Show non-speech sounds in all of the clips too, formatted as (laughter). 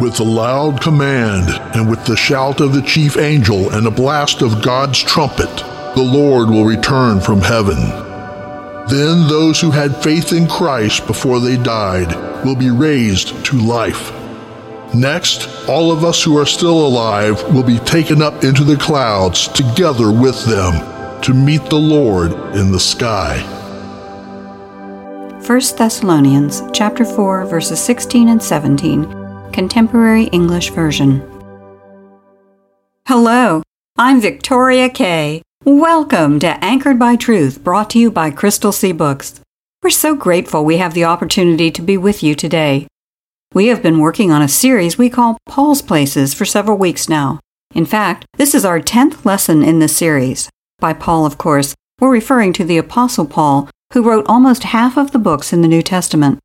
With a loud command, and with the shout of the chief angel, and a blast of God's trumpet, the Lord will return from heaven. Then those who had faith in Christ before they died will be raised to life. Next, all of us who are still alive will be taken up into the clouds together with them to meet the Lord in the sky. 1 Thessalonians chapter 4 verses 16 and 17 Contemporary English Version. Hello, I'm Victoria Kay. Welcome to Anchored by Truth, brought to you by Crystal Sea Books. We're so grateful we have the opportunity to be with you today. We have been working on a series we call Paul's Places for several weeks now. In fact, this is our 10th lesson in this series. By Paul, of course, we're referring to the Apostle Paul, who wrote almost half of the books in the New Testament.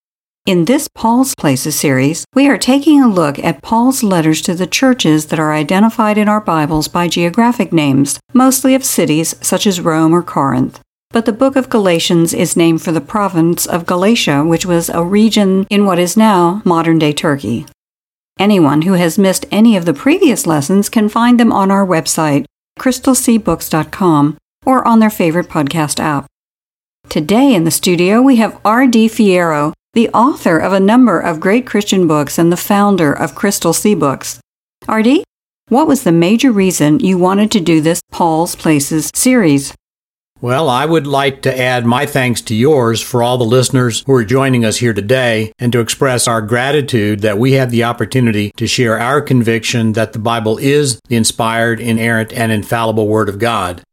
In this Paul's Places series, we are taking a look at Paul's letters to the churches that are identified in our Bibles by geographic names, mostly of cities such as Rome or Corinth. But the book of Galatians is named for the province of Galatia, which was a region in what is now modern day Turkey. Anyone who has missed any of the previous lessons can find them on our website, crystalseabooks.com, or on their favorite podcast app. Today in the studio, we have R.D. Fierro, the author of a number of great Christian books and the founder of Crystal Sea Books. RD, what was the major reason you wanted to do this Paul's Places series? Well, I would like to add my thanks to yours for all the listeners who are joining us here today and to express our gratitude that we have the opportunity to share our conviction that the Bible is the inspired, inerrant, and infallible Word of God.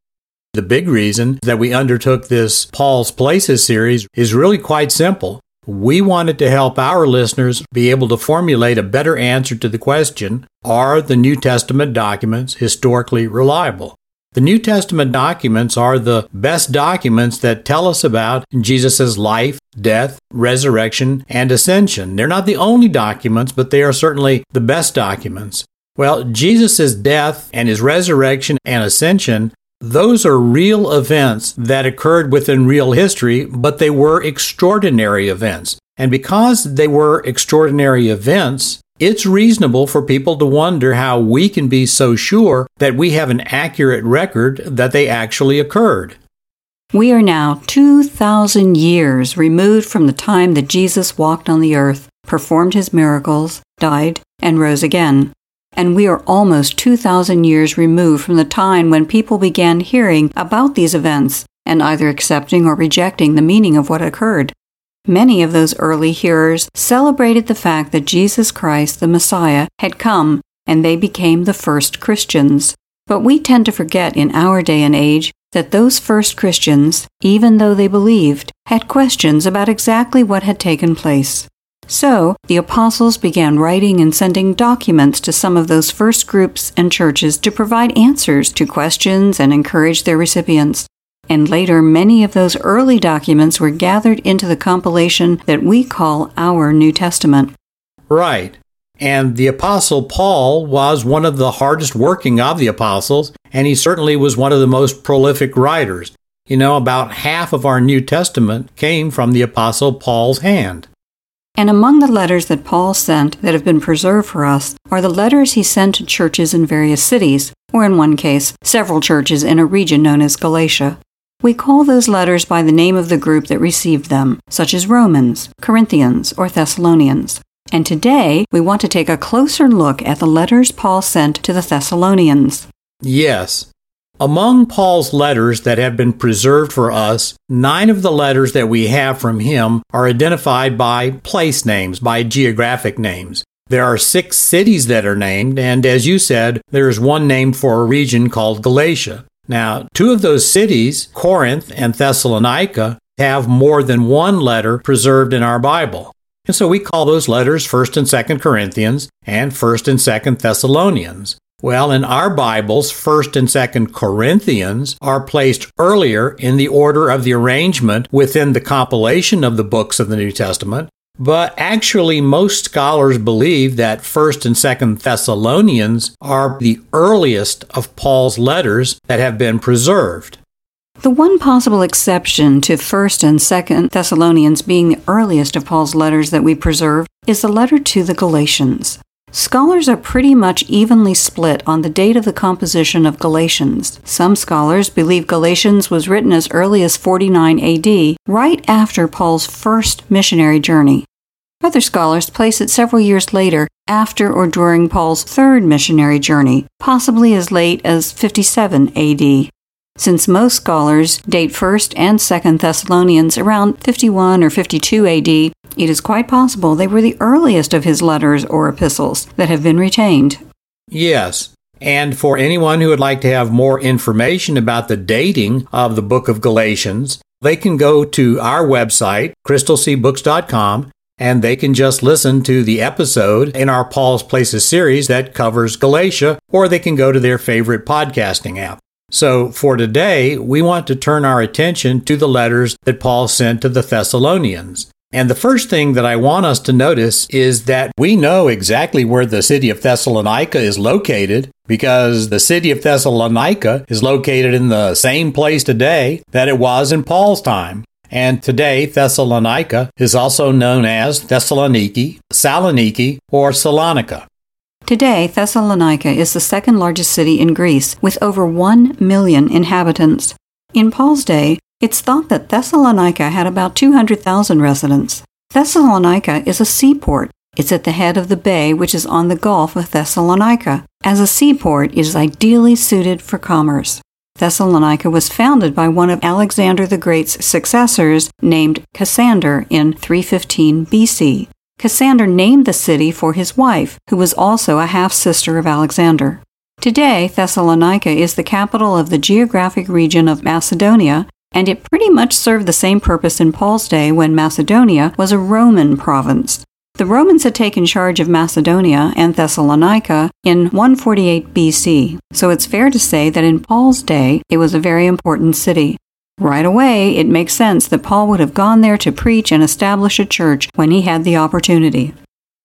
The big reason that we undertook this Paul's Places series is really quite simple. We wanted to help our listeners be able to formulate a better answer to the question Are the New Testament documents historically reliable? The New Testament documents are the best documents that tell us about Jesus' life, death, resurrection, and ascension. They're not the only documents, but they are certainly the best documents. Well, Jesus' death and his resurrection and ascension those are real events that occurred within real history, but they were extraordinary events. And because they were extraordinary events, it's reasonable for people to wonder how we can be so sure that we have an accurate record that they actually occurred. We are now 2,000 years removed from the time that Jesus walked on the earth, performed his miracles, died, and rose again and we are almost 2,000 years removed from the time when people began hearing about these events and either accepting or rejecting the meaning of what occurred. Many of those early hearers celebrated the fact that Jesus Christ, the Messiah, had come, and they became the first Christians. But we tend to forget in our day and age that those first Christians, even though they believed, had questions about exactly what had taken place. So, the apostles began writing and sending documents to some of those first groups and churches to provide answers to questions and encourage their recipients. And later, many of those early documents were gathered into the compilation that we call our New Testament. Right. And the Apostle Paul was one of the hardest working of the apostles, and he certainly was one of the most prolific writers. You know, about half of our New Testament came from the Apostle Paul's hand. And among the letters that Paul sent that have been preserved for us are the letters he sent to churches in various cities, or in one case, several churches in a region known as Galatia. We call those letters by the name of the group that received them, such as Romans, Corinthians, or Thessalonians. And today, we want to take a closer look at the letters Paul sent to the Thessalonians. Yes, among Paul's letters that have been preserved for us, nine of the letters that we have from him are identified by place names, by geographic names. There are six cities that are named, and as you said, there is one named for a region called Galatia. Now, two of those cities, Corinth and Thessalonica, have more than one letter preserved in our Bible. And so we call those letters 1st and 2nd Corinthians and 1st and 2nd Thessalonians. Well, in our Bibles, 1st and 2nd Corinthians are placed earlier in the order of the arrangement within the compilation of the books of the New Testament. But actually, most scholars believe that 1st and 2nd Thessalonians are the earliest of Paul's letters that have been preserved. The one possible exception to 1st and 2nd Thessalonians being the earliest of Paul's letters that we preserve is the letter to the Galatians. Scholars are pretty much evenly split on the date of the composition of Galatians. Some scholars believe Galatians was written as early as 49 AD, right after Paul's first missionary journey. Other scholars place it several years later, after or during Paul's third missionary journey, possibly as late as 57 AD. Since most scholars date 1st and 2nd Thessalonians around 51 or 52 AD, it is quite possible they were the earliest of his letters or epistles that have been retained. Yes. And for anyone who would like to have more information about the dating of the book of Galatians, they can go to our website, crystalseabooks.com, and they can just listen to the episode in our Paul's Places series that covers Galatia, or they can go to their favorite podcasting app. So for today, we want to turn our attention to the letters that Paul sent to the Thessalonians. And the first thing that I want us to notice is that we know exactly where the city of Thessalonica is located because the city of Thessalonica is located in the same place today that it was in Paul's time. And today, Thessalonica is also known as Thessaloniki, Saloniki, or Salonika. Today, Thessalonica is the second largest city in Greece with over 1 million inhabitants. In Paul's day, it's thought that Thessalonica had about 200,000 residents. Thessalonica is a seaport. It's at the head of the bay which is on the Gulf of Thessalonica. As a seaport, it is ideally suited for commerce. Thessalonica was founded by one of Alexander the Great's successors named Cassander in 315 BC. Cassander named the city for his wife, who was also a half sister of Alexander. Today, Thessalonica is the capital of the geographic region of Macedonia and it pretty much served the same purpose in Paul's day when Macedonia was a Roman province. The Romans had taken charge of Macedonia and Thessalonica in 148 BC, so it's fair to say that in Paul's day it was a very important city. Right away, it makes sense that Paul would have gone there to preach and establish a church when he had the opportunity.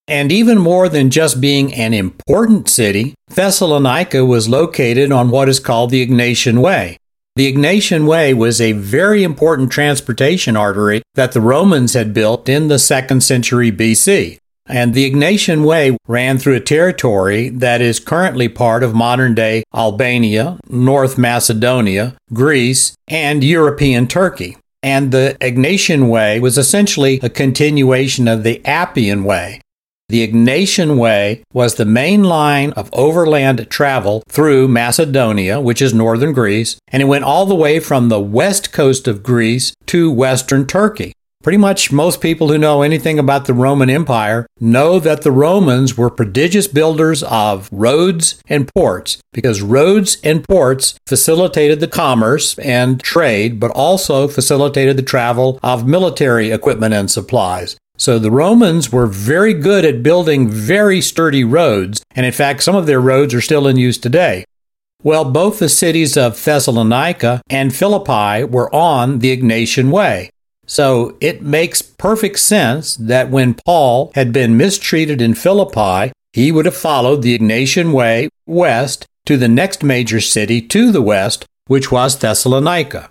And even more than just being an important city, Thessalonica was located on what is called the Egnatian Way, the Egnatian Way was a very important transportation artery that the Romans had built in the second century BC. And the Egnatian Way ran through a territory that is currently part of modern day Albania, North Macedonia, Greece, and European Turkey. And the Ignatian Way was essentially a continuation of the Appian Way, the Egnatian Way was the main line of overland travel through Macedonia, which is northern Greece, and it went all the way from the west coast of Greece to western Turkey. Pretty much most people who know anything about the Roman Empire know that the Romans were prodigious builders of roads and ports because roads and ports facilitated the commerce and trade, but also facilitated the travel of military equipment and supplies. So the Romans were very good at building very sturdy roads, and in fact, some of their roads are still in use today. Well, both the cities of Thessalonica and Philippi were on the Egnatian Way. So it makes perfect sense that when Paul had been mistreated in Philippi, he would have followed the Egnatian Way west to the next major city to the west, which was Thessalonica.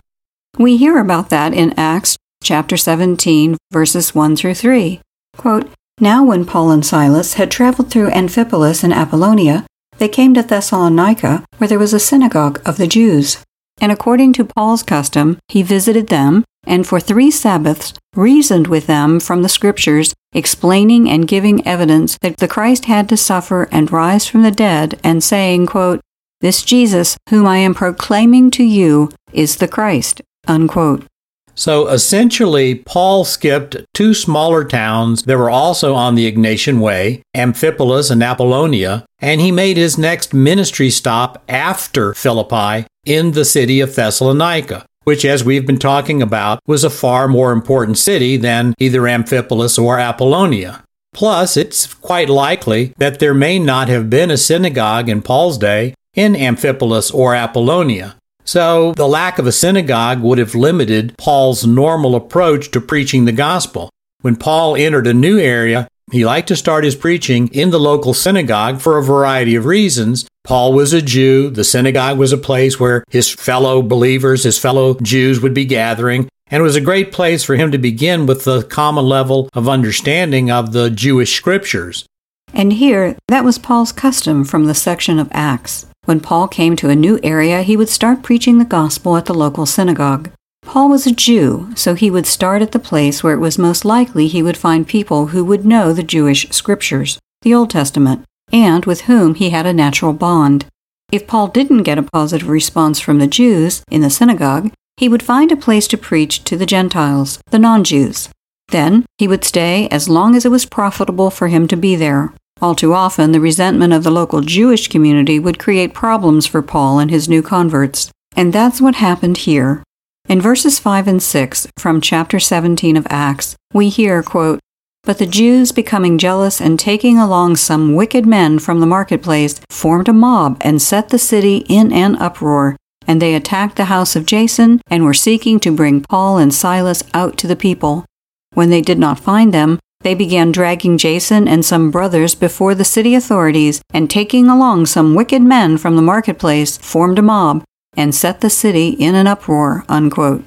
We hear about that in Acts chapter 17, verses 1 through 3. Quote, now, when Paul and Silas had traveled through Amphipolis and Apollonia, they came to Thessalonica, where there was a synagogue of the Jews. And according to Paul's custom, he visited them, and for three Sabbaths reasoned with them from the Scriptures, explaining and giving evidence that the Christ had to suffer and rise from the dead, and saying, quote, This Jesus, whom I am proclaiming to you, is the Christ. Unquote. So essentially, Paul skipped two smaller towns that were also on the Egnatian Way, Amphipolis and Apollonia, and he made his next ministry stop after Philippi in the city of Thessalonica. which, as we've been talking about, was a far more important city than either Amphipolis or Apollonia. Plus, it's quite likely that there may not have been a synagogue in Paul's day in Amphipolis or Apollonia. So, the lack of a synagogue would have limited Paul's normal approach to preaching the gospel. When Paul entered a new area, he liked to start his preaching in the local synagogue for a variety of reasons. Paul was a Jew. The synagogue was a place where his fellow believers, his fellow Jews would be gathering. And it was a great place for him to begin with the common level of understanding of the Jewish scriptures. And here, that was Paul's custom from the section of Acts. When Paul came to a new area, he would start preaching the gospel at the local synagogue. Paul was a Jew, so he would start at the place where it was most likely he would find people who would know the Jewish scriptures, the Old Testament, and with whom he had a natural bond. If Paul didn't get a positive response from the Jews in the synagogue, he would find a place to preach to the Gentiles, the non Jews. Then he would stay as long as it was profitable for him to be there. All too often, the resentment of the local Jewish community would create problems for Paul and his new converts. And that's what happened here. In verses 5 and 6 from chapter 17 of Acts, we hear, quote, But the Jews, becoming jealous and taking along some wicked men from the marketplace, formed a mob and set the city in an uproar. And they attacked the house of Jason and were seeking to bring Paul and Silas out to the people. When they did not find them, they began dragging Jason and some brothers before the city authorities, and taking along some wicked men from the marketplace, formed a mob and set the city in an uproar. Unquote.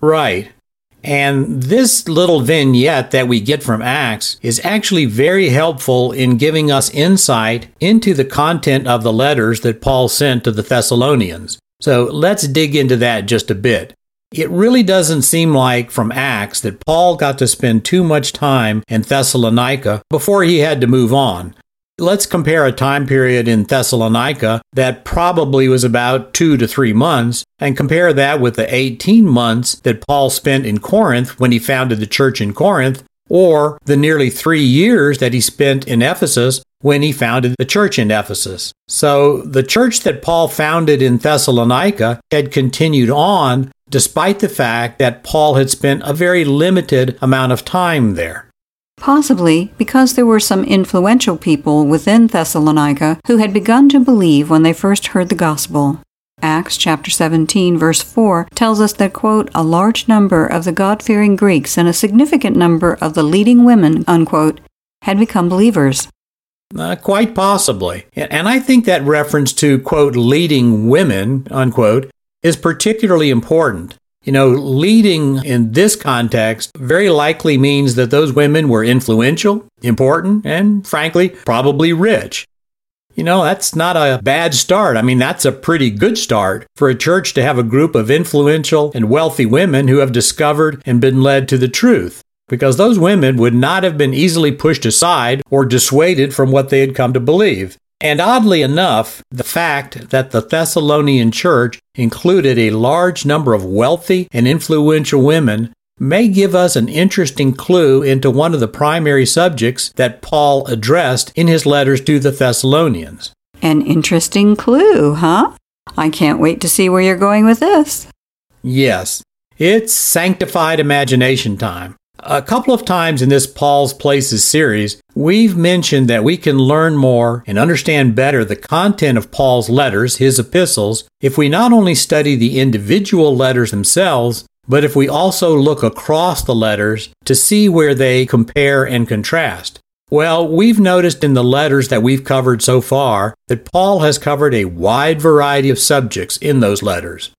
Right. And this little vignette that we get from Acts is actually very helpful in giving us insight into the content of the letters that Paul sent to the Thessalonians. So let's dig into that just a bit. It really doesn't seem like from Acts that Paul got to spend too much time in Thessalonica before he had to move on. Let's compare a time period in Thessalonica that probably was about two to three months and compare that with the 18 months that Paul spent in Corinth when he founded the church in Corinth, or the nearly three years that he spent in Ephesus when he founded the church in Ephesus. So the church that Paul founded in Thessalonica had continued on despite the fact that Paul had spent a very limited amount of time there. Possibly because there were some influential people within Thessalonica who had begun to believe when they first heard the gospel. Acts chapter 17 verse 4 tells us that quote a large number of the God-fearing Greeks and a significant number of the leading women unquote had become believers. Uh, quite possibly. And I think that reference to quote leading women unquote is particularly important. You know, leading in this context very likely means that those women were influential, important, and frankly, probably rich. You know, that's not a bad start. I mean, that's a pretty good start for a church to have a group of influential and wealthy women who have discovered and been led to the truth. Because those women would not have been easily pushed aside or dissuaded from what they had come to believe. And oddly enough, the fact that the Thessalonian church included a large number of wealthy and influential women may give us an interesting clue into one of the primary subjects that Paul addressed in his letters to the Thessalonians. An interesting clue, huh? I can't wait to see where you're going with this. Yes, it's sanctified imagination time. A couple of times in this Paul's Places series, we've mentioned that we can learn more and understand better the content of Paul's letters, his epistles, if we not only study the individual letters themselves, but if we also look across the letters to see where they compare and contrast. Well, we've noticed in the letters that we've covered so far that Paul has covered a wide variety of subjects in those letters.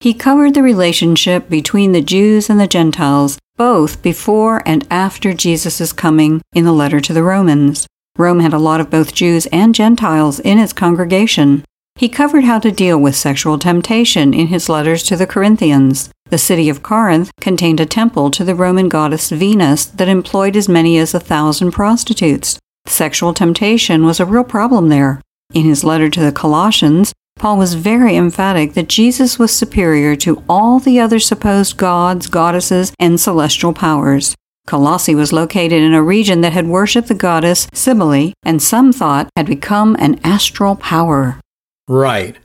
He covered the relationship between the Jews and the Gentiles both before and after Jesus' coming in the letter to the Romans. Rome had a lot of both Jews and Gentiles in its congregation. He covered how to deal with sexual temptation in his letters to the Corinthians. The city of Corinth contained a temple to the Roman goddess Venus that employed as many as a thousand prostitutes. Sexual temptation was a real problem there. In his letter to the Colossians, Paul was very emphatic that Jesus was superior to all the other supposed gods, goddesses, and celestial powers. Colossae was located in a region that had worshipped the goddess Cybele, and some thought had become an astral power. Right.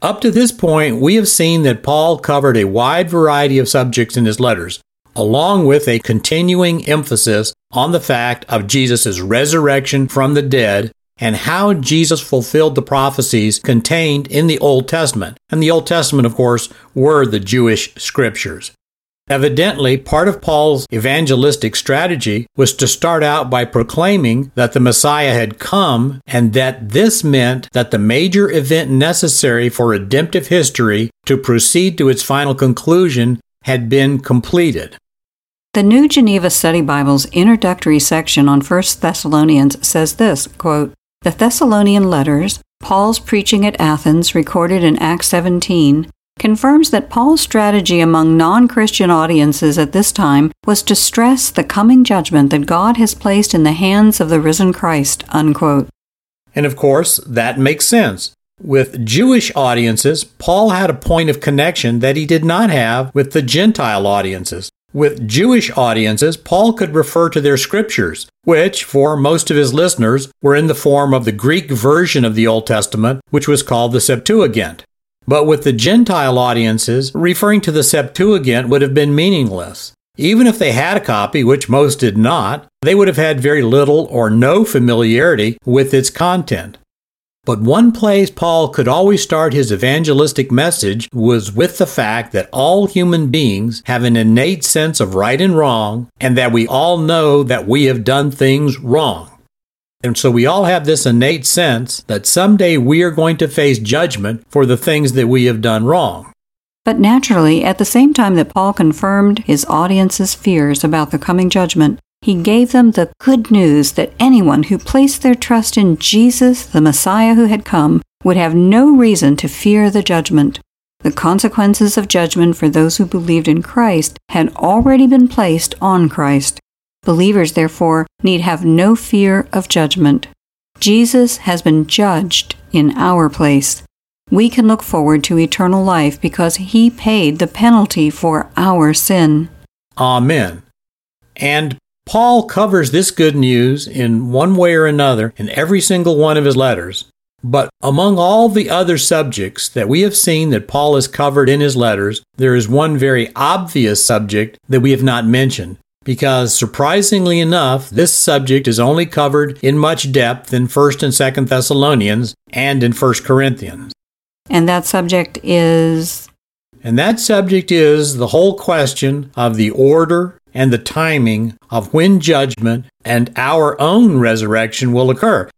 Up to this point, we have seen that Paul covered a wide variety of subjects in his letters, along with a continuing emphasis on the fact of Jesus' resurrection from the dead and how Jesus fulfilled the prophecies contained in the Old Testament. And the Old Testament, of course, were the Jewish scriptures. Evidently, part of Paul's evangelistic strategy was to start out by proclaiming that the Messiah had come and that this meant that the major event necessary for redemptive history to proceed to its final conclusion had been completed. The New Geneva Study Bible's introductory section on 1 Thessalonians says this quote, The Thessalonian letters, Paul's preaching at Athens, recorded in Acts 17, confirms that Paul's strategy among non Christian audiences at this time was to stress the coming judgment that God has placed in the hands of the risen Christ. Unquote. And of course, that makes sense. With Jewish audiences, Paul had a point of connection that he did not have with the Gentile audiences. With Jewish audiences, Paul could refer to their scriptures, which, for most of his listeners, were in the form of the Greek version of the Old Testament, which was called the Septuagint. But with the Gentile audiences, referring to the Septuagint would have been meaningless. Even if they had a copy, which most did not, they would have had very little or no familiarity with its content. But one place Paul could always start his evangelistic message was with the fact that all human beings have an innate sense of right and wrong, and that we all know that we have done things wrong. And so we all have this innate sense that someday we are going to face judgment for the things that we have done wrong. But naturally, at the same time that Paul confirmed his audience's fears about the coming judgment, he gave them the good news that anyone who placed their trust in Jesus, the Messiah who had come, would have no reason to fear the judgment. The consequences of judgment for those who believed in Christ had already been placed on Christ. Believers, therefore, need have no fear of judgment. Jesus has been judged in our place. We can look forward to eternal life because he paid the penalty for our sin. Amen. And Paul covers this good news in one way or another in every single one of his letters. But among all the other subjects that we have seen that Paul has covered in his letters, there is one very obvious subject that we have not mentioned, because surprisingly enough, this subject is only covered in much depth in 1st and 2nd Thessalonians and in 1st Corinthians. And that subject is And that subject is the whole question of the order and the timing of when judgment and our own resurrection will occur.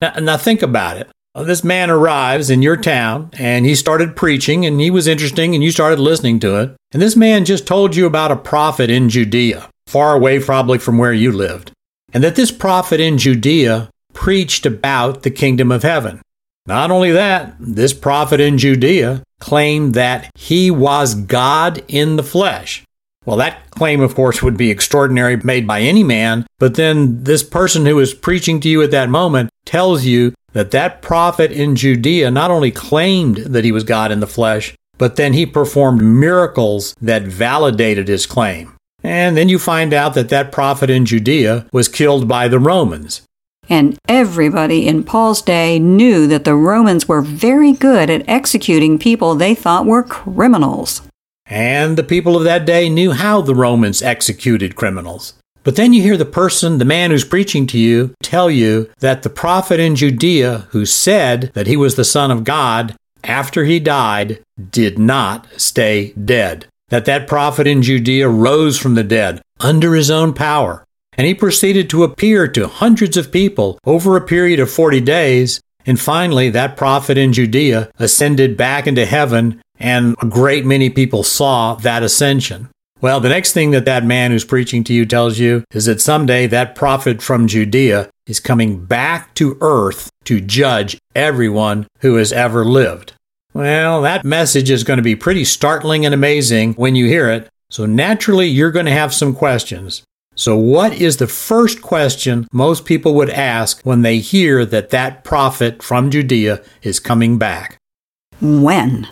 Now, now think about it. This man arrives in your town and he started preaching and he was interesting and you started listening to it. And this man just told you about a prophet in Judea far away probably from where you lived, and that this prophet in Judea preached about the kingdom of heaven. Not only that, this prophet in Judea claimed that he was God in the flesh. Well, that claim, of course, would be extraordinary made by any man, but then this person who is preaching to you at that moment tells you that that prophet in Judea not only claimed that he was God in the flesh, but then he performed miracles that validated his claim. And then you find out that that prophet in Judea was killed by the Romans. And everybody in Paul's day knew that the Romans were very good at executing people they thought were criminals. And the people of that day knew how the Romans executed criminals. But then you hear the person, the man who's preaching to you, tell you that the prophet in Judea who said that he was the Son of God after he died did not stay dead that that prophet in Judea rose from the dead under his own power. And he proceeded to appear to hundreds of people over a period of 40 days. And finally, that prophet in Judea ascended back into heaven, and a great many people saw that ascension. Well, the next thing that that man who's preaching to you tells you is that someday that prophet from Judea is coming back to earth to judge everyone who has ever lived. Well, that message is going to be pretty startling and amazing when you hear it. So naturally, you're going to have some questions. So, what is the first question most people would ask when they hear that that prophet from Judea is coming back? When?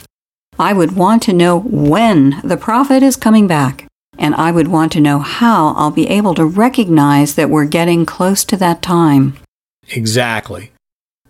I would want to know when the prophet is coming back. And I would want to know how I'll be able to recognize that we're getting close to that time. Exactly.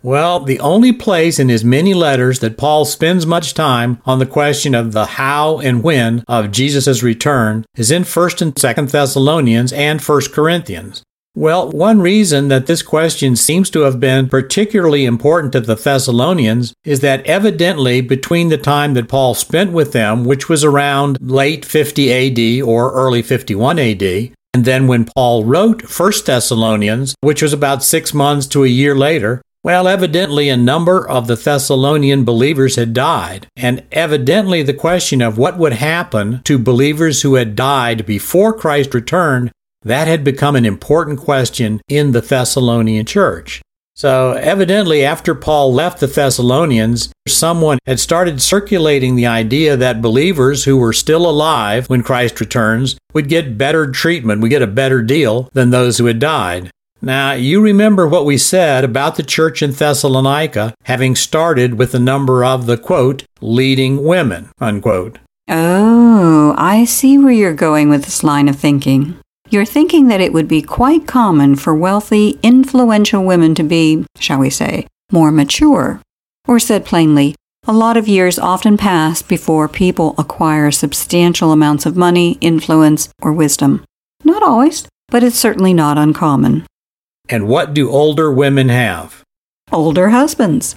Well, the only place in his many letters that Paul spends much time on the question of the how and when of Jesus' return is in 1st and 2nd Thessalonians and 1st Corinthians. Well, one reason that this question seems to have been particularly important to the Thessalonians is that evidently between the time that Paul spent with them, which was around late 50 AD or early 51 AD, and then when Paul wrote 1 Thessalonians, which was about six months to a year later, well, evidently a number of the Thessalonian believers had died, and evidently the question of what would happen to believers who had died before Christ returned, that had become an important question in the Thessalonian church. So, evidently, after Paul left the Thessalonians, someone had started circulating the idea that believers who were still alive when Christ returns would get better treatment, would get a better deal than those who had died. Now, you remember what we said about the church in Thessalonica having started with a number of the quote, leading women, unquote. Oh, I see where you're going with this line of thinking. You're thinking that it would be quite common for wealthy, influential women to be, shall we say, more mature. Or said plainly, a lot of years often pass before people acquire substantial amounts of money, influence, or wisdom. Not always, but it's certainly not uncommon. And what do older women have? Older husbands.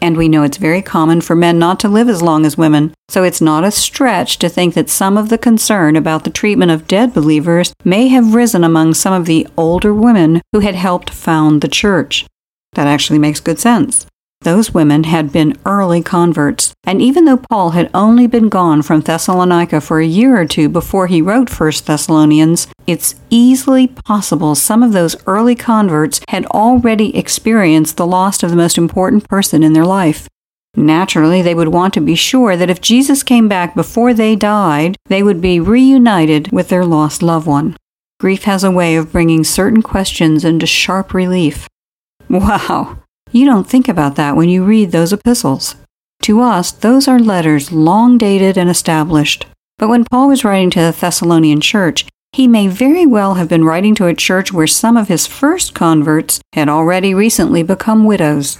And we know it's very common for men not to live as long as women, so it's not a stretch to think that some of the concern about the treatment of dead believers may have risen among some of the older women who had helped found the church. That actually makes good sense. Those women had been early converts, and even though Paul had only been gone from Thessalonica for a year or two before he wrote 1 Thessalonians, it's easily possible some of those early converts had already experienced the loss of the most important person in their life. Naturally, they would want to be sure that if Jesus came back before they died, they would be reunited with their lost loved one. Grief has a way of bringing certain questions into sharp relief. (laughs) Wow! You don't think about that when you read those epistles. To us, those are letters long dated and established. But when Paul was writing to the Thessalonian church, he may very well have been writing to a church where some of his first converts had already recently become widows.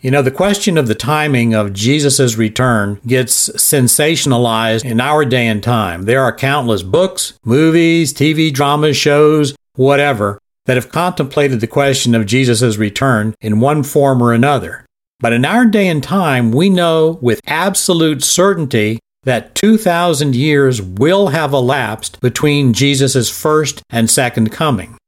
You know, the question of the timing of Jesus' return gets sensationalized in our day and time. There are countless books, movies, TV dramas, shows, whatever, that have contemplated the question of Jesus' return in one form or another. But in our day and time, we know with absolute certainty that 2,000 years will have elapsed between Jesus' first and second coming.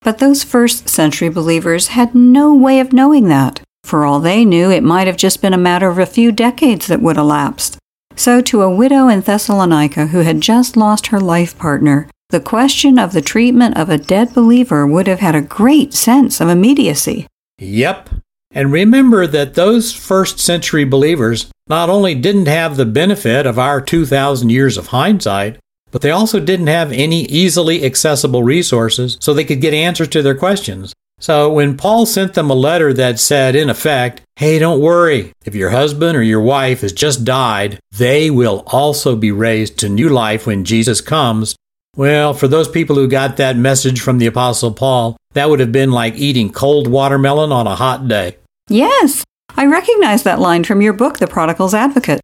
But those first century believers had no way of knowing that. For all they knew, it might have just been a matter of a few decades that would elapse. So, to a widow in Thessalonica who had just lost her life partner, the question of the treatment of a dead believer would have had a great sense of immediacy. Yep. And remember that those first century believers not only didn't have the benefit of our 2,000 years of hindsight, but they also didn't have any easily accessible resources so they could get answers to their questions. So when Paul sent them a letter that said, in effect, hey, don't worry, if your husband or your wife has just died, they will also be raised to new life when Jesus comes, well, for those people who got that message from the Apostle Paul, that would have been like eating cold watermelon on a hot day. Yes, I recognize that line from your book, The Prodigal's Advocate.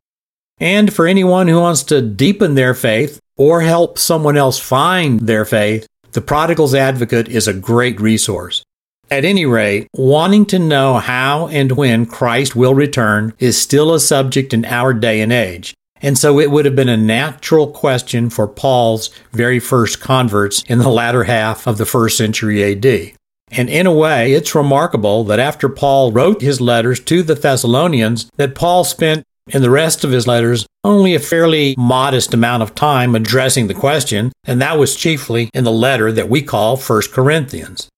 And for anyone who wants to deepen their faith or help someone else find their faith, The Prodigal's Advocate is a great resource. At any rate, wanting to know how and when Christ will return is still a subject in our day and age. And so it would have been a natural question for Paul's very first converts in the latter half of the first century AD. And in a way, it's remarkable that after Paul wrote his letters to the Thessalonians, that Paul spent in the rest of his letters only a fairly modest amount of time addressing the question, and that was chiefly in the letter that we call 1 Corinthians.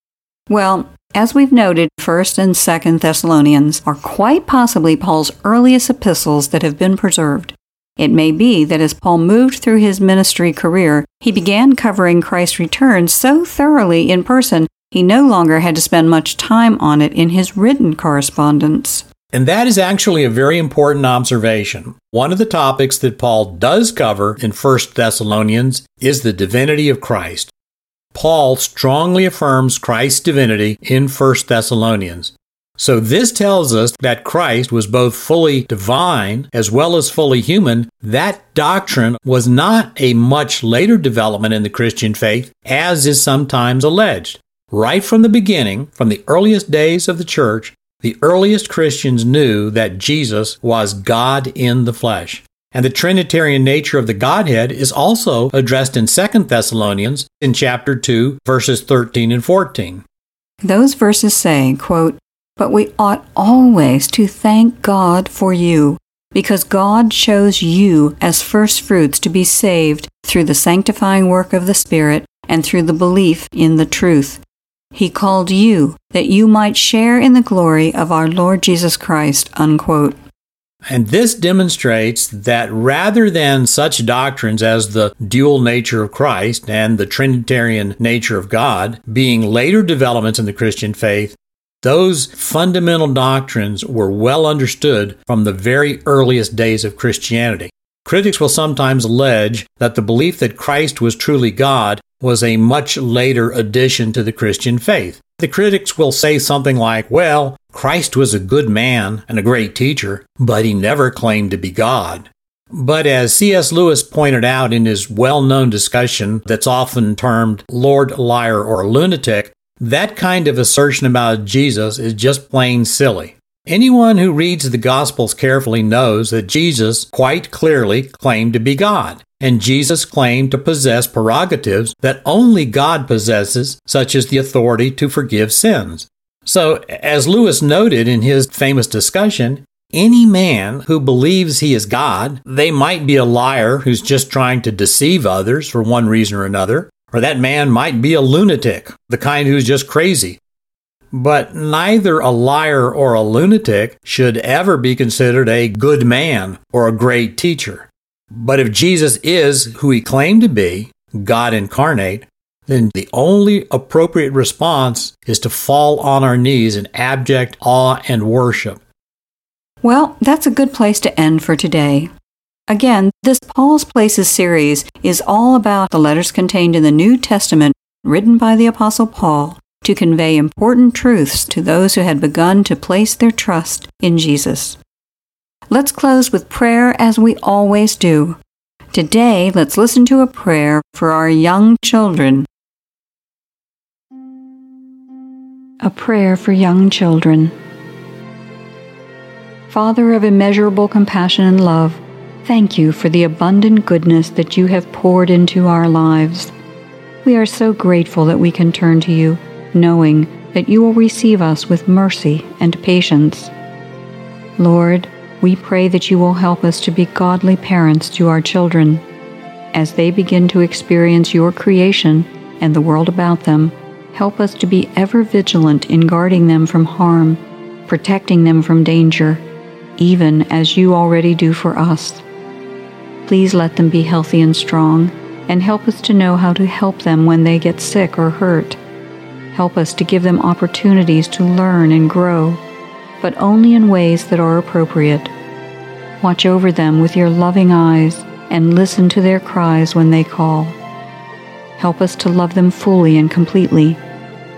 Well, as we've noted, 1st and 2nd Thessalonians are quite possibly Paul's earliest epistles that have been preserved. It may be that as Paul moved through his ministry career, he began covering Christ's return so thoroughly in person he no longer had to spend much time on it in his written correspondence. And that is actually a very important observation. One of the topics that Paul does cover in 1 Thessalonians is the divinity of Christ. Paul strongly affirms Christ's divinity in 1 Thessalonians. So this tells us that Christ was both fully divine as well as fully human. That doctrine was not a much later development in the Christian faith, as is sometimes alleged. Right from the beginning, from the earliest days of the church, the earliest Christians knew that Jesus was God in the flesh. And the Trinitarian nature of the Godhead is also addressed in 2 Thessalonians in chapter 2, verses 13 and 14. Those verses say, quote, but we ought always to thank God for you, because God chose you as firstfruits to be saved through the sanctifying work of the Spirit and through the belief in the truth. He called you that you might share in the glory of our Lord Jesus Christ. Unquote. And this demonstrates that rather than such doctrines as the dual nature of Christ and the Trinitarian nature of God being later developments in the Christian faith, those fundamental doctrines were well understood from the very earliest days of Christianity. Critics will sometimes allege that the belief that Christ was truly God was a much later addition to the Christian faith. The critics will say something like, well, Christ was a good man and a great teacher, but he never claimed to be God. But as C.S. Lewis pointed out in his well known discussion that's often termed Lord Liar or Lunatic, that kind of assertion about Jesus is just plain silly. Anyone who reads the Gospels carefully knows that Jesus quite clearly claimed to be God, and Jesus claimed to possess prerogatives that only God possesses, such as the authority to forgive sins. So, as Lewis noted in his famous discussion, any man who believes he is God, they might be a liar who's just trying to deceive others for one reason or another, or that man might be a lunatic, the kind who's just crazy. But neither a liar or a lunatic should ever be considered a good man or a great teacher. But if Jesus is who he claimed to be, God incarnate, then the only appropriate response is to fall on our knees in abject awe and worship. Well, that's a good place to end for today. Again, this Paul's Places series is all about the letters contained in the New Testament written by the Apostle Paul to convey important truths to those who had begun to place their trust in Jesus. Let's close with prayer as we always do. Today, let's listen to a prayer for our young children. A prayer for young children. Father of immeasurable compassion and love, Thank you for the abundant goodness that you have poured into our lives. We are so grateful that we can turn to you, knowing that you will receive us with mercy and patience. Lord, we pray that you will help us to be godly parents to our children. As they begin to experience your creation and the world about them, help us to be ever vigilant in guarding them from harm, protecting them from danger, even as you already do for us. Please let them be healthy and strong, and help us to know how to help them when they get sick or hurt. Help us to give them opportunities to learn and grow, but only in ways that are appropriate. Watch over them with your loving eyes and listen to their cries when they call. Help us to love them fully and completely,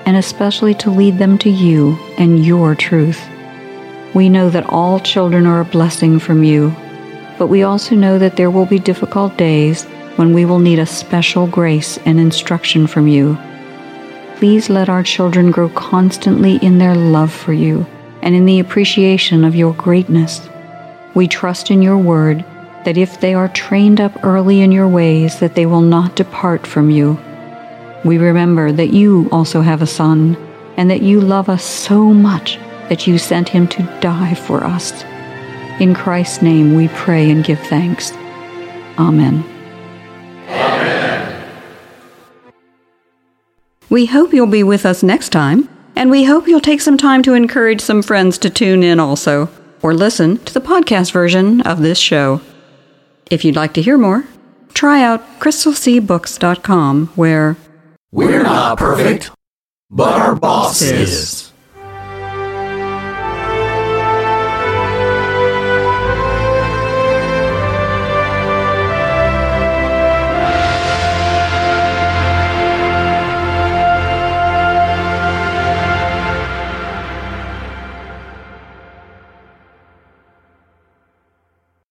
and especially to lead them to you and your truth. We know that all children are a blessing from you but we also know that there will be difficult days when we will need a special grace and instruction from you. Please let our children grow constantly in their love for you and in the appreciation of your greatness. We trust in your word that if they are trained up early in your ways that they will not depart from you. We remember that you also have a son and that you love us so much that you sent him to die for us. In Christ's name we pray and give thanks. Amen. Amen. We hope you'll be with us next time, and we hope you'll take some time to encourage some friends to tune in also, or listen to the podcast version of this show. If you'd like to hear more, try out crystalseabooks.com where we're not perfect, but our boss is.